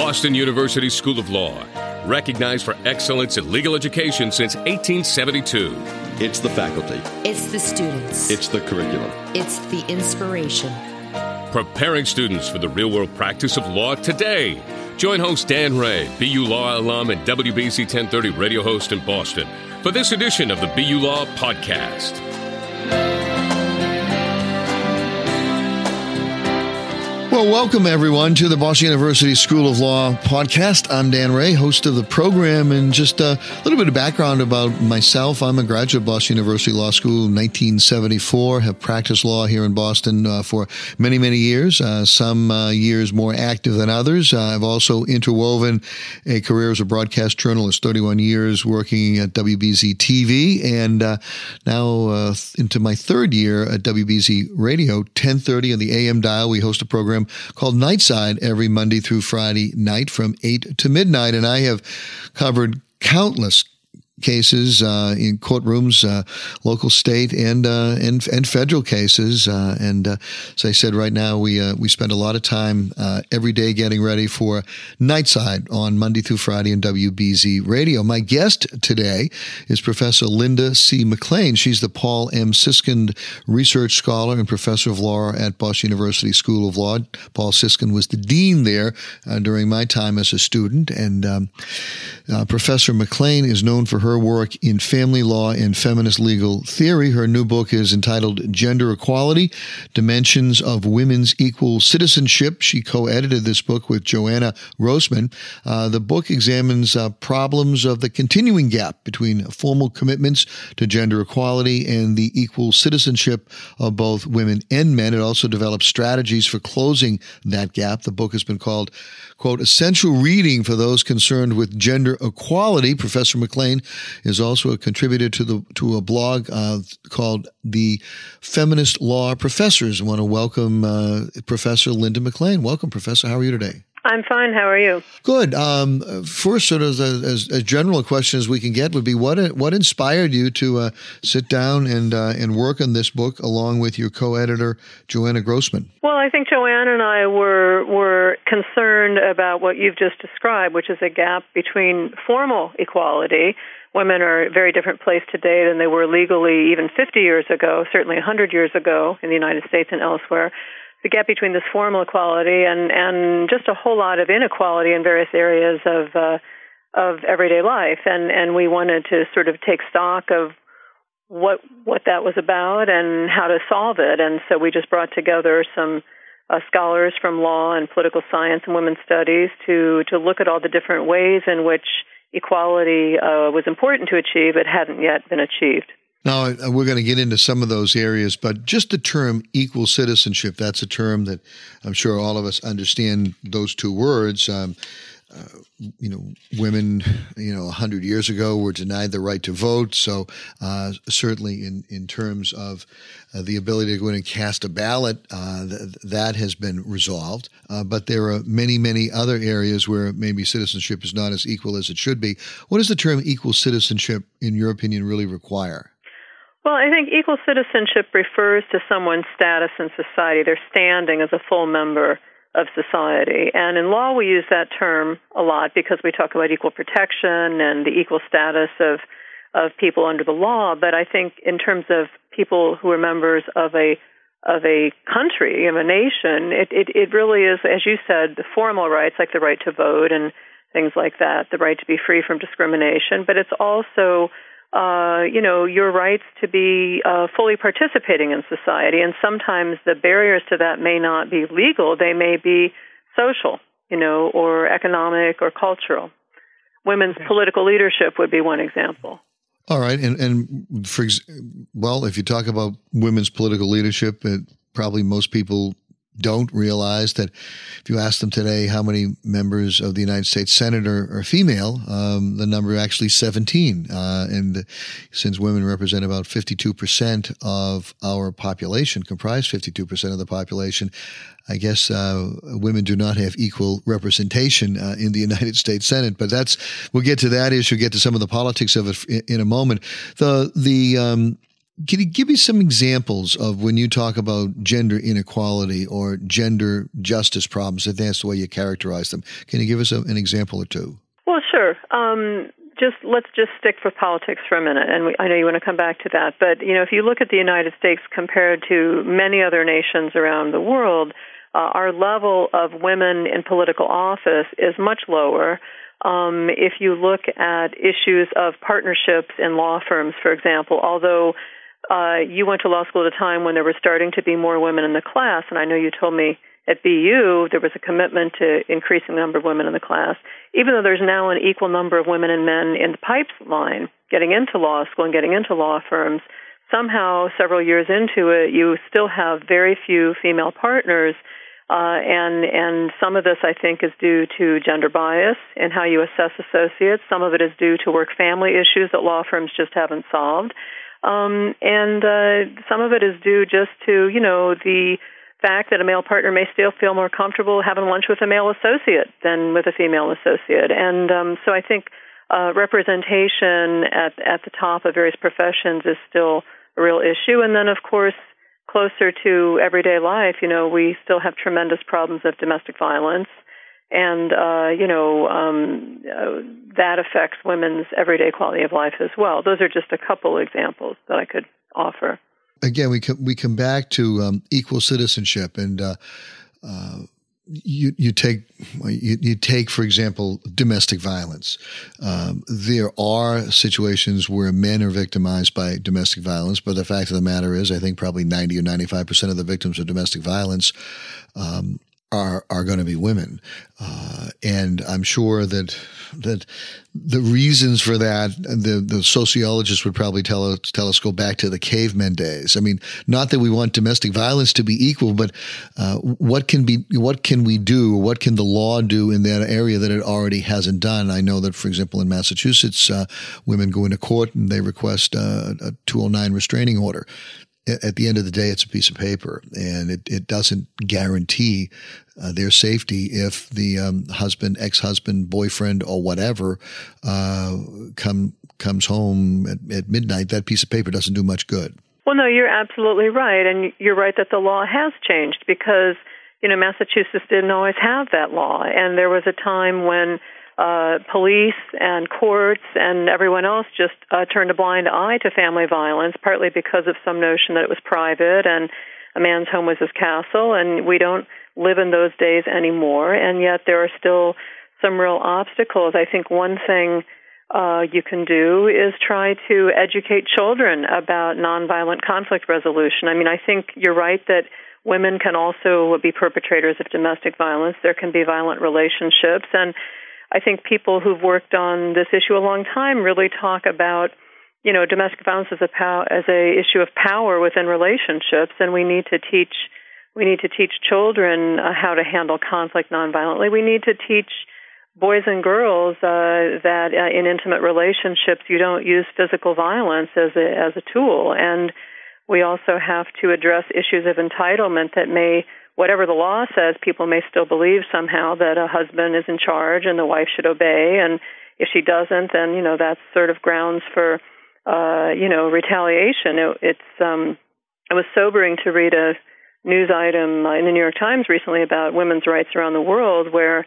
Boston University School of Law, recognized for excellence in legal education since 1872. It's the faculty, It's the students. it's the curriculum. It's the inspiration. Preparing students for the real world practice of law today. Join host Dan Rea, BU Law alum and WBZ 1030 radio host in Boston, for this edition of the BU Law Podcast. Well, welcome everyone to the Boston University School of Law podcast. I'm Dan Rea, host of the program, and just a little bit of background about myself. I'm a graduate of Boston University Law School in 1974. Have practiced law here in Boston uh, for many, many years. Uh, some uh, years more active than others. Uh, I've also interwoven a career as a broadcast journalist, 31 years working at WBZ TV, and uh, now uh, into my third year at WBZ Radio, 1030 on the AM dial. We host a program called Nightside every Monday through Friday night from 8 to midnight. And I have covered countless cases uh, in courtrooms, uh, local, state, and uh, and and federal cases. Uh, and uh, as I said, right now we uh, we spend a lot of time every day getting ready for Nightside on Monday through Friday in WBZ Radio. My guest today is Professor Linda C. McClain. She's the Paul M. Siskind Research Scholar and Professor of Law at Boston University School of Law. Paul Siskind was the dean there during my time as a student, and um, Professor McClain is known for her her work in family law and feminist legal theory. Her new book is entitled Gender Equality Dimensions of Women's Equal Citizenship. She co edited this book with Joanna Grossman. Uh, the book examines uh, problems of the continuing gap between formal commitments to gender equality and the equal citizenship of both women and men. It also develops strategies for closing that gap. The book has been called, quote, essential reading for those concerned with gender equality. Professor McClain is also a contributor to the to a blog uh, called the Feminist Law Professors. I want to welcome uh, Professor Linda McClain. Welcome, Professor. How are you today? I'm fine. How are you? Good. Um, first, sort of as, as, as, general a question as we can get would be what what inspired you to uh, sit down and uh, and work on this book along with your co-editor Joanna Grossman. Well, I think Joanna and I were were concerned about what you've just described, which is a gap between formal equality. Women are a very different place today than they were legally even 50 years ago, certainly 100 years ago in the United States and elsewhere the gap between this formal equality and and just a whole lot of inequality in various areas of uh, of everyday life, and and we wanted to sort of take stock of what what that was about and how to solve it, and so we just brought together some. Uh, scholars from law and political science and women's studies to to look at all the different ways in which equality uh, was important to achieve it hadn't yet been achieved. Now, we're going to get into some of those areas, but just the term equal citizenship, that's a term that I'm sure all of us understand those two words. Um, uh, you know, women, you know, 100 years ago were denied the right to vote. So, uh, certainly in, in terms of uh, the ability to go in and cast a ballot, uh, th- that has been resolved. Uh, but there are many, many other areas where maybe citizenship is not as equal as it should be. What does the term equal citizenship, in your opinion, really require? Well, I think equal citizenship refers to someone's status in society, their standing as a full member of society. And in law, we use that term a lot because we talk about equal protection and the equal status of of people under the law. But I think in terms of people who are members of a of a country, of a nation, it, it, it really is, as you said, the formal rights like the right to vote and things like that, the right to be free from discrimination. But it's also uh, you know, your rights to be uh, fully participating in society. And sometimes the barriers to that may not be legal; they may be social, you know, or economic or cultural. Women's okay. political leadership would be one example. All right, and and for well, if you talk about women's political leadership, it, probably most people don't realize that if you ask them today how many members of the United States Senate are, are female, um, the number actually 17. Uh, and since women represent about 52% of our population, comprise 52% of the population, I guess uh, women do not have equal representation uh, in the United States Senate. But that's we'll get to that issue, get to some of the politics of it in, in a moment. The the um, Can you give me some examples of when you talk about gender inequality or gender justice problems? If that's the way you characterize them, can you give us a, an example or two? Well, sure. Um, just let's just stick with politics for a minute, and we, I know you want to come back to that. But you know, if you look at the United States compared to many other nations around the world, uh, our level of women in political office is much lower. Um, if you look at issues of partnerships in law firms, for example, although uh, you went to law school at a time when there were starting to be more women in the class, and I know you told me at BU there was a commitment to increasing the number of women in the class. Even though there's now an equal number of women and men in the pipeline getting into law school and getting into law firms, somehow several years into it, you still have very few female partners uh, and and some of this I think is due to gender bias and how you assess associates. Some of it is due to work family issues that law firms just haven't solved, um, and uh, some of it is due just to you know the fact that a male partner may still feel more comfortable having lunch with a male associate than with a female associate. And um, so I think uh, representation at at the top of various professions is still a real issue. And then of course closer to everyday life, you know, we still have tremendous problems of domestic violence, and uh, you know um, uh, that affects women's everyday quality of life as well. Those are just a couple examples that I could offer. Again, we come, we come back to um, equal citizenship and. Uh, uh you you take you, you, take for example domestic violence. Um, there are situations where men are victimized by domestic violence, but the fact of the matter is, I think probably ninety or ninety five percent of the victims of domestic violence um, are are going to be women, uh, and I'm sure that that the reasons for that the the sociologists would probably tell us tell us go back to the cavemen days. I mean, not that we want domestic violence to be equal, but uh, what can be what can we do? What can the law do in that area that it already hasn't done? I know that, for example, in Massachusetts, uh, women go into court and they request uh, a 209 restraining order at the end of the day, it's a piece of paper, and it, it doesn't guarantee uh, their safety if the um, husband, ex-husband, boyfriend, or whatever uh, come comes home at, at midnight. That piece of paper doesn't do much good. Well, no, you're absolutely right, and you're right that the law has changed because you know Massachusetts didn't always have that law, and there was a time when uh, police and courts and everyone else just uh, turned a blind eye to family violence, partly because of some notion that it was private and a man's home was his castle, and we don't live in those days anymore. And yet there are still some real obstacles. I think one thing uh, you can do is try to educate children about nonviolent conflict resolution. I mean, I think you're right that women can also be perpetrators of domestic violence. There can be violent relationships, and I think people who've worked on this issue a long time really talk about, you know, domestic violence as a pow- as a issue of power within relationships, and we need to teach we need to teach children uh, how to handle conflict nonviolently. We need to teach boys and girls uh, that uh, in intimate relationships you don't use physical violence as a as a tool, and we also have to address issues of entitlement that may whatever the law says, people may still believe somehow that a husband is in charge and the wife should obey. And if she doesn't, then you know that's sort of grounds for uh, you know retaliation. It, it's um, it was sobering to read a news item in the New York Times recently about women's rights around the world, where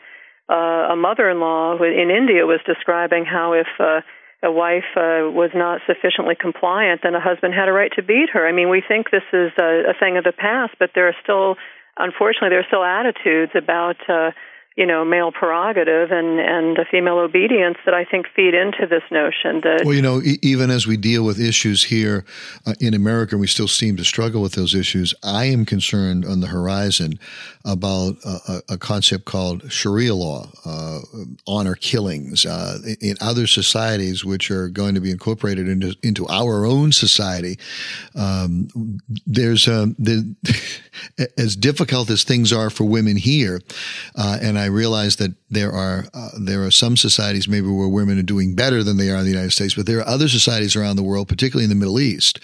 uh, a mother-in-law in India was describing how if uh, a wife uh, was not sufficiently compliant, then a husband had a right to beat her. I mean, we think this is a, a thing of the past, but there are still unfortunately, there are still attitudes about uh, you know male prerogative and and female obedience that I think feed into this notion that well you know e- even as we deal with issues here uh, in America we still seem to struggle with those issues. I am concerned on the horizon about a, a concept called Sharia law uh, honor killings uh, in other societies which are going to be incorporated into into our own society. Um, there's a the, as difficult as things are for women here uh, and I realize that there are uh, there are some societies maybe where women are doing better than they are in the United States, but there are other societies around the world, particularly in the Middle East,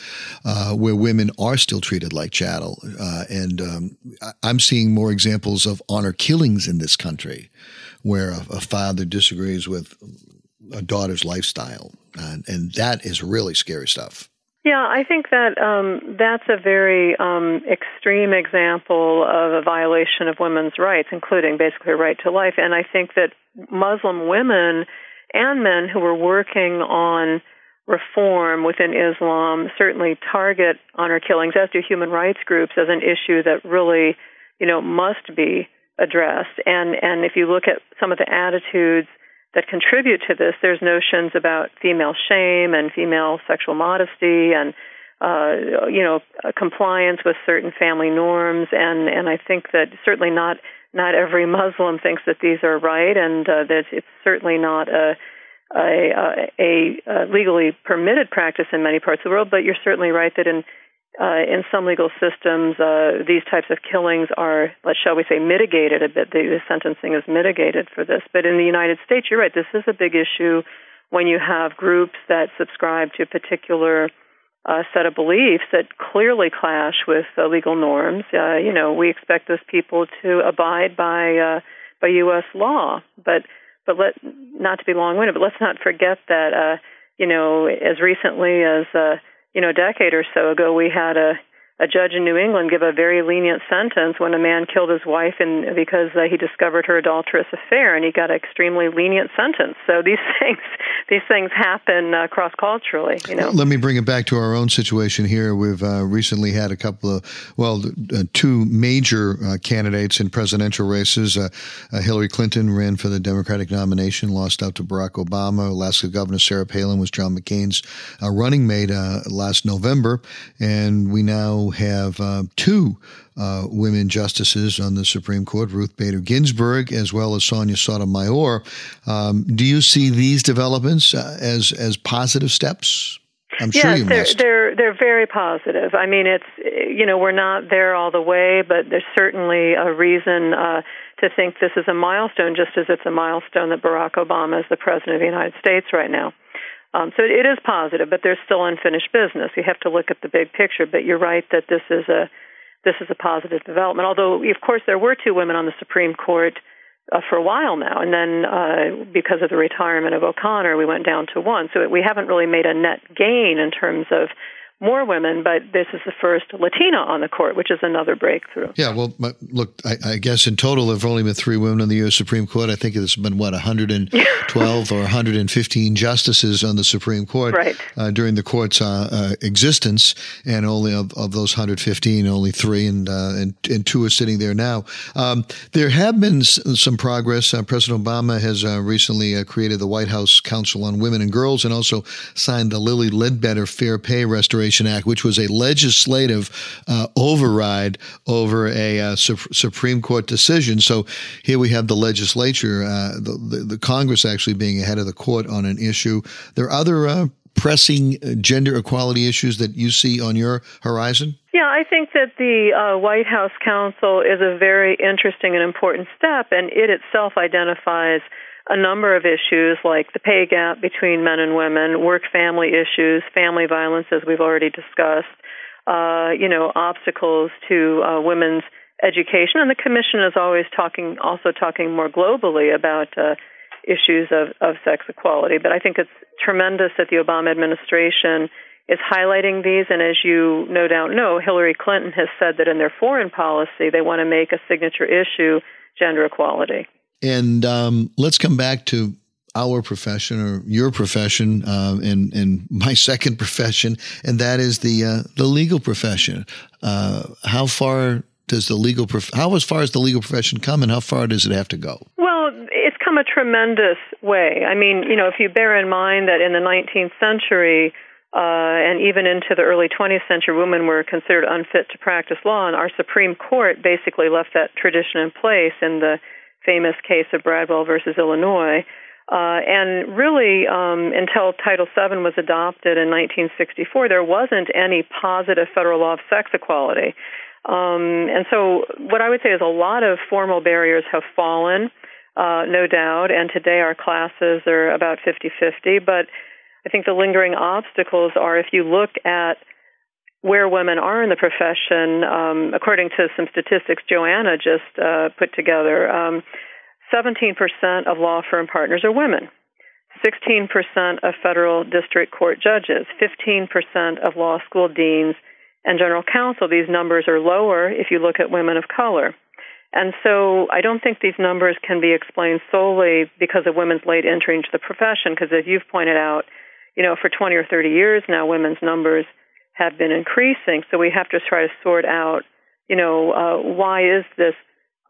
uh, where women are still treated like chattel. Uh, and um, I'm seeing more examples of honor killings in this country, where a, a father disagrees with a daughter's lifestyle, and, and that is really scary stuff. Yeah, I think that um, that's a very um, extreme example of a violation of women's rights, including basically a right to life. And I think that Muslim women and men who are working on reform within Islam certainly target honor killings, as do human rights groups, as an issue that really, you know, must be addressed. And and if you look at some of the attitudes that contribute to this, there's notions about female shame and female sexual modesty and uh, you know compliance with certain family norms. And and I think that certainly not not every Muslim thinks that these are right and uh, that it's certainly not a a, a, a legally permitted practice in many parts of the world, but you're certainly right that in uh, in some legal systems, uh, these types of killings are, let shall we say, mitigated a bit. The, the sentencing is mitigated for this. But in the United States, you're right. This is a big issue when you have groups that subscribe to a particular uh, set of beliefs that clearly clash with legal norms. Uh, you know, we expect those people to abide by uh, by U.S. law, but but let not to be long-winded, but let's not forget that uh, you know as recently as you know a decade or so ago, we had a a judge in New England give a very lenient sentence when a man killed his wife and because uh, he discovered her adulterous affair and he got an extremely lenient sentence. So these things these things happen uh, cross culturally, you know. Let me bring it back to our own situation here. We've uh, recently had a couple of well uh, two major uh, candidates in presidential races. Uh, Hillary Clinton ran for the Democratic nomination, lost out to Barack Obama. Alaska Governor Sarah Palin was John McCain's running mate last November and we now have uh, two uh, women justices on the Supreme Court, Ruth Bader Ginsburg as well as Sonia Sotomayor. Um, do you see these developments uh, as as positive steps? I'm yes, sure you they're, must. They're they're very positive. I mean, it's you know we're not there all the way, but there's certainly a reason uh, to think this is a milestone, just as it's a milestone that Barack Obama is the president of the United States right now. Um, so it is positive, but there's still unfinished business. You have to look at the big picture. But you're right that this is a this is a positive development. Although, of course, there were two women on the Supreme Court uh, for a while now, and then uh, because of the retirement of O'Connor, we went down to one. So we haven't really made a net gain in terms of more women, but this is the first Latina on the court, which is another breakthrough. Yeah, well, look, I, I guess in total there have only been three women on the U.S. Supreme Court. I think it's been, what, 112 or 115 justices on the Supreme Court right. uh, during the court's uh, uh, existence, and only of, of those 115, only three, and, uh, and, and, two are sitting there now. Um, there have been some progress. Uh, President Obama has uh, recently created the White House Council on Women and Girls and also signed the Lilly Ledbetter Fair Pay Restoration Act, which was a legislative uh, override over a uh, su- Supreme Court decision. So here we have the legislature, uh, the, the, the, Congress actually being ahead of the court on an issue. There are other uh, pressing uh, gender equality issues that you see on your horizon? Yeah, I think that the uh, White House Council is a very interesting and important step, and it itself identifies a number of issues like the pay gap between men and women, work family issues, family violence, as we've already discussed, uh, you know, obstacles to uh, women's education. And the Commission is always talking, also talking more globally about uh, issues of, of sex equality. But I think it's tremendous that the Obama administration is highlighting these. And as you no doubt know, Hillary Clinton has said that in their foreign policy, they want to make a signature issue gender equality. And um, let's come back to our profession or your profession uh, and and my second profession, and that is the uh, the legal profession. Uh, how far does the legal prof- how as far as the legal profession come, and how far does it have to go? Well, it's come a tremendous way. I mean, you know, if you bear in mind that in the 19th century. Uh, and even into the early 20th century, women were considered unfit to practice law, and our Supreme Court basically left that tradition in place in the famous case of Bradwell versus Illinois. Uh, and really, um, until Title VII was adopted in 1964, there wasn't any positive federal law of sex equality. Um, and so, what I would say is a lot of formal barriers have fallen, uh, no doubt, and today our classes are about 50 50. But I think the lingering obstacles are if you look at where women are in the profession, um, according to some statistics Joanna just uh, put together, um, 17% of law firm partners are women. 16% of federal district court judges, 15% of law school deans and general counsel. These numbers are lower if you look at women of color. And so I don't think these numbers can be explained solely because of women's late entry into the profession, because as you've pointed out, you know, for 20 or 30 years now, women's numbers have been increasing. So we have to try to sort out, you know, uh, why is this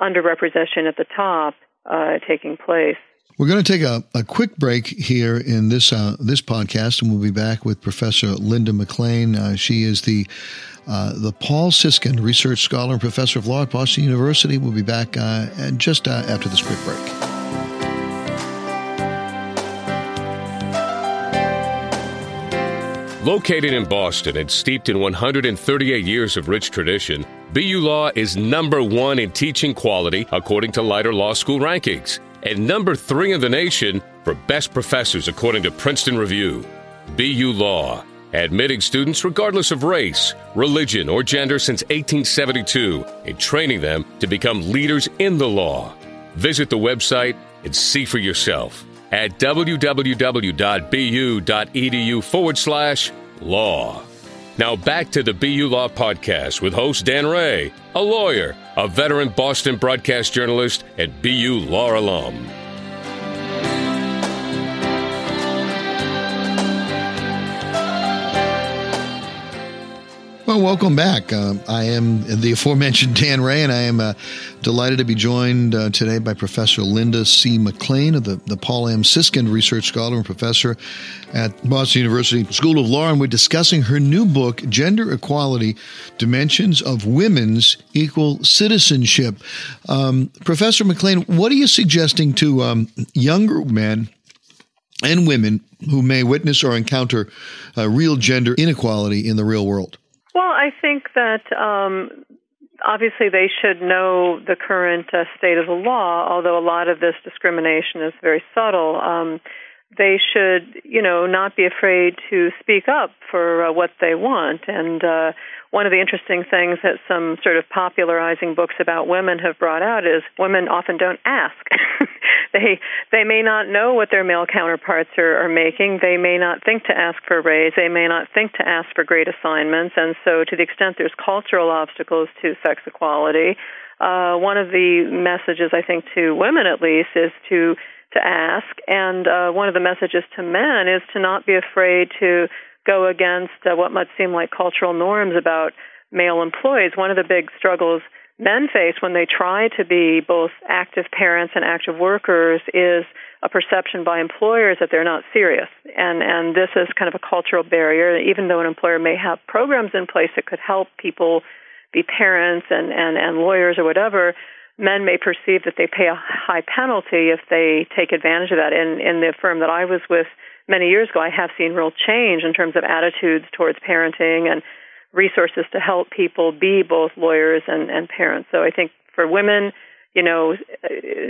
underrepresentation at the top uh, taking place? We're going to take a, a quick break here in this uh, this podcast, and we'll be back with Professor Linda McClain. Uh, she is the uh, the Paul Siskind Research Scholar and Professor of Law at Boston University. We'll be back uh, just uh, after this quick break. Located in Boston and steeped in 138 years of rich tradition, BU Law is number one in teaching quality according to Leiter Law School rankings and number three in the nation for best professors according to Princeton Review. BU Law, admitting students regardless of race, religion, or gender since 1872 and training them to become leaders in the law. Visit the website and see for yourself at www.bu.edu forward slash law. Now back to the BU Law Podcast with host Dan Rea, a lawyer, a veteran Boston broadcast journalist, and BU Law alum. Well, welcome back. Uh, I am the aforementioned Dan Rea, and I am uh, delighted to be joined uh, today by Professor Linda C. McClain, of the, the Paul M. Siskind Research Scholar and Professor at Boston University School of Law. And we're discussing her new book, Gender Equality Dimensions of Women's Equal Citizenship. Um, Professor McClain, what are you suggesting to um, younger men? And women who may witness or encounter uh, real gender inequality in the real world? Well, I think that um, obviously they should know the current uh, state of the law, although a lot of this discrimination is very subtle. Um, they should, you know, not be afraid to speak up for uh, what they want. And uh, one of the interesting things that some sort of popularizing books about women have brought out is women often don't ask. they they may not know what their male counterparts are, are making. They may not think to ask for a raise. They may not think to ask for great assignments. And so, to the extent there's cultural obstacles to sex equality, uh, one of the messages I think to women at least is to to ask, and uh, one of the messages to men is to not be afraid to go against uh, what might seem like cultural norms about male employees. One of the big struggles men face when they try to be both active parents and active workers is a perception by employers that they're not serious. And and this is kind of a cultural barrier even though an employer may have programs in place that could help people be parents and and and lawyers or whatever, men may perceive that they pay a high penalty if they take advantage of that. In in the firm that I was with many years ago, I have seen real change in terms of attitudes towards parenting and resources to help people be both lawyers and, and parents. So I think for women, you know,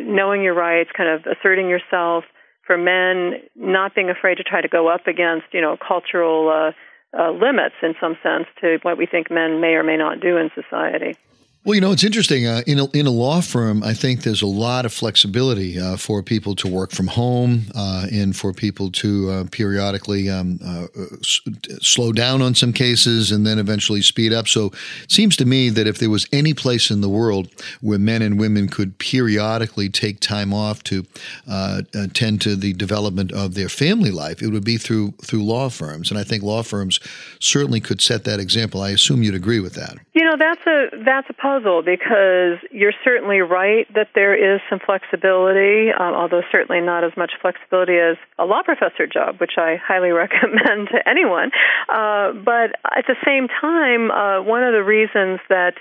knowing your rights, kind of asserting yourself. For men, not being afraid to try to go up against, you know, cultural uh, uh, limits in some sense to what we think men may or may not do in society. Well, you know, it's interesting. Uh, in, a, in a law firm, I think there's a lot of flexibility uh, for people to work from home uh, and for people to uh, periodically um, uh, s- slow down on some cases and then eventually speed up. So it seems to me that if there was any place in the world where men and women could periodically take time off to uh, attend to the development of their family life, it would be through through law firms. And I think law firms certainly could set that example. I assume you'd agree with that. You know, that's a that's a puzzle because you're certainly right that there is some flexibility, um, although certainly not as much flexibility as a law professor job, which I highly recommend to anyone. Uh, but at the same time, uh, one of the reasons that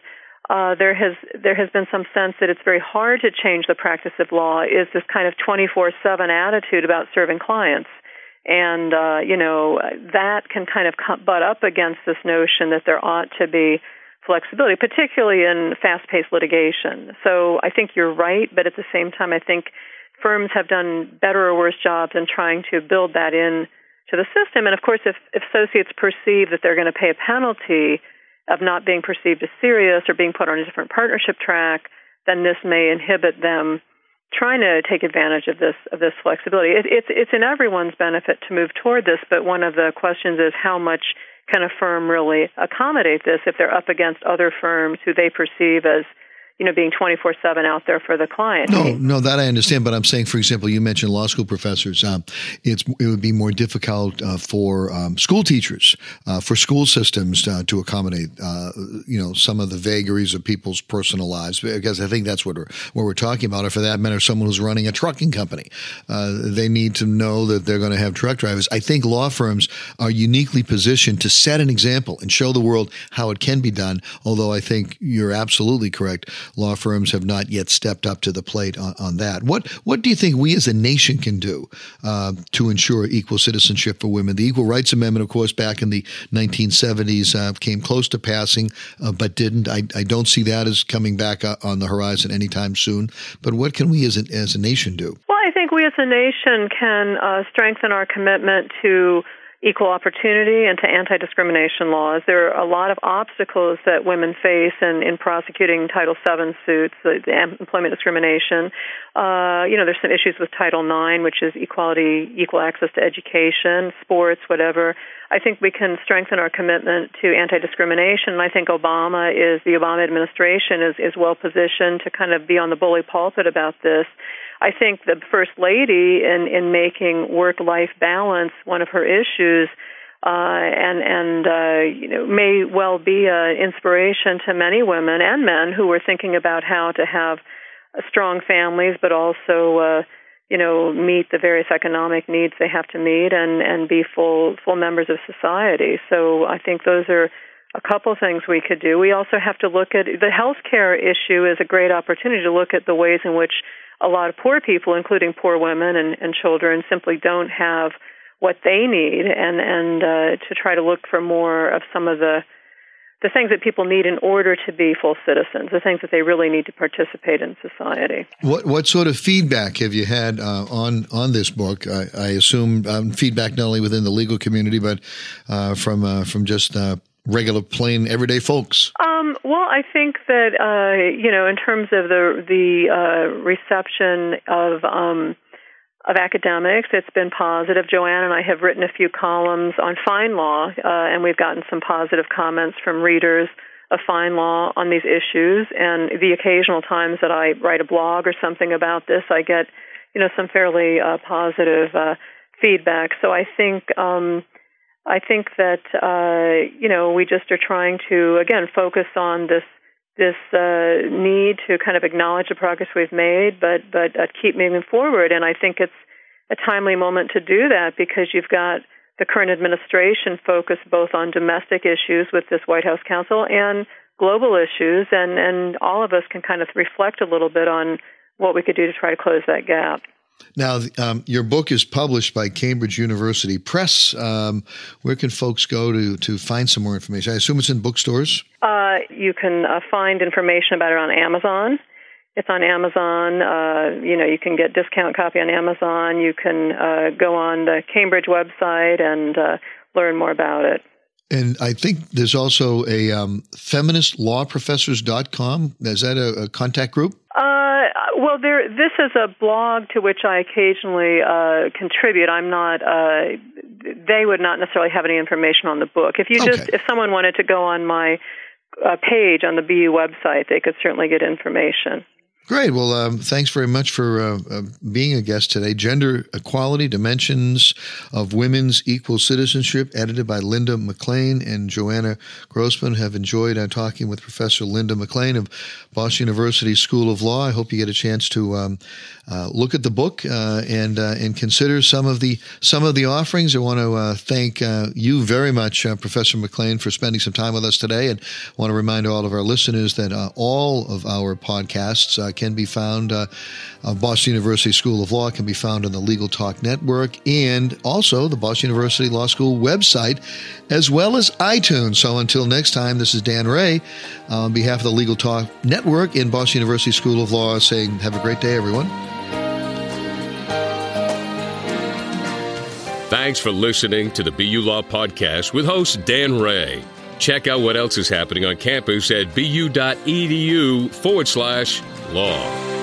uh, there has there has been some sense that it's very hard to change the practice of law is this kind of 24/7 attitude about serving clients and uh, you know that can kind of butt up against this notion that there ought to be flexibility, particularly in fast-paced litigation. So I think you're right, but at the same time, I think firms have done better or worse jobs in trying to build that in to the system. And of course, if, if associates perceive that they're going to pay a penalty of not being perceived as serious or being put on a different partnership track, then this may inhibit them trying to take advantage of this of this flexibility. It, it's it's in everyone's benefit to move toward this, but one of the questions is how much can a firm really accommodate this if they're up against other firms who they perceive as you know, being 24 7 out there for the client. No, no, that I understand. But I'm saying, for example, you mentioned law school professors. Um, it's, it would be more difficult uh, for um, school teachers, uh, for school systems uh, to accommodate, uh, you know, some of the vagaries of people's personal lives. Because I think that's what we're, what we're talking about. Or for that matter, someone who's running a trucking company. Uh, they need to know that they're going to have truck drivers. I think law firms are uniquely positioned to set an example and show the world how it can be done. Although I think you're absolutely correct law firms have not yet stepped up to the plate on, on that. What what do you think we as a nation can do uh, to ensure equal citizenship for women? The Equal Rights Amendment, of course, back in the 1970s, uh, came close to passing, uh, but didn't. I, I, don't see that as coming back uh, on the horizon anytime soon. But what can we as a, as a nation do? Well, I think we as a nation can uh, strengthen our commitment to equal opportunity and to anti discrimination laws. There are a lot of obstacles that women face in, in prosecuting Title VII suits, the, the employment discrimination. Uh, you know, there's some issues with Title IX, which is equality, equal access to education, sports, whatever. I think we can strengthen our commitment to anti discrimination. And I think Obama is, the Obama administration is, is well positioned to kind of be on the bully pulpit about this. I think the first lady in in making work life balance one of her issues uh, and and uh, you know may well be an inspiration to many women and men who are thinking about how to have strong families, but also uh, you know meet the various economic needs they have to meet and and be full full members of society. So I think those are a couple things we could do. We also have to look at the healthcare issue is a great opportunity to look at the ways in which a lot of poor people, including poor women and, and children, simply don't have what they need, and and uh, to try to look for more of some of the the things that people need in order to be full citizens, the things that they really need to participate in society. What what sort of feedback have you had uh, on on this book? I, I assume um, feedback not only within the legal community, but uh, from uh, from just uh, regular, plain, everyday folks? Um, well, I think that uh, you know, in terms of the the uh, reception of um, of academics, it's been positive. Joanne and I have written a few columns on FindLaw, uh, and we've gotten some positive comments from readers of FindLaw on these issues. And the occasional times that I write a blog or something about this, I get you know some fairly uh, positive uh, feedback. So I think. Um, I think that uh, you know we just are trying to again focus on this this uh, need to kind of acknowledge the progress we've made, but but uh, keep moving forward. And I think it's a timely moment to do that because you've got the current administration focused both on domestic issues with this White House Council and global issues, and and all of us can kind of reflect a little bit on what we could do to try to close that gap. Now, um, your book is published by Cambridge University Press. Um, where can folks go to, to find some more information? I assume it's in bookstores? Uh, you can uh, find information about it on Amazon. It's on Amazon. Uh, you know, you can get discount copy on Amazon. You can uh, go on the Cambridge website and uh, learn more about it. And I think there's also a um, feministlawprofessors.com. Is that a, a contact group? Uh, well, there. This is a blog to which I occasionally uh, contribute. I'm not. Uh, they would not necessarily have any information on the book. If you just, if someone wanted to go on my uh, page on the BU website, they could certainly get information. Great. Well, um, thanks very much for uh, uh, being a guest today. Gender Equality Dimensions of Women's Equal Citizenship, edited by Linda McClain and Joanna Grossman. Have enjoyed uh, talking with Professor Linda McClain of Boston University School of Law. I hope you get a chance to um, uh, look at the book uh, and uh, and consider some of the some of the offerings. I want to thank you very much, Professor McClain, for spending some time with us today, and want to remind all of our listeners that all of our podcasts can be found, uh, Boston University School of Law can be found on the Legal Talk Network and also the Boston University Law School website, as well as iTunes. So until next time, this is Dan Rea on behalf of the Legal Talk Network in Boston University School of Law saying, have a great day, everyone. Thanks for listening to the BU Law Podcast with host Dan Rea. Check out what else is happening on campus at bu.edu forward slash law.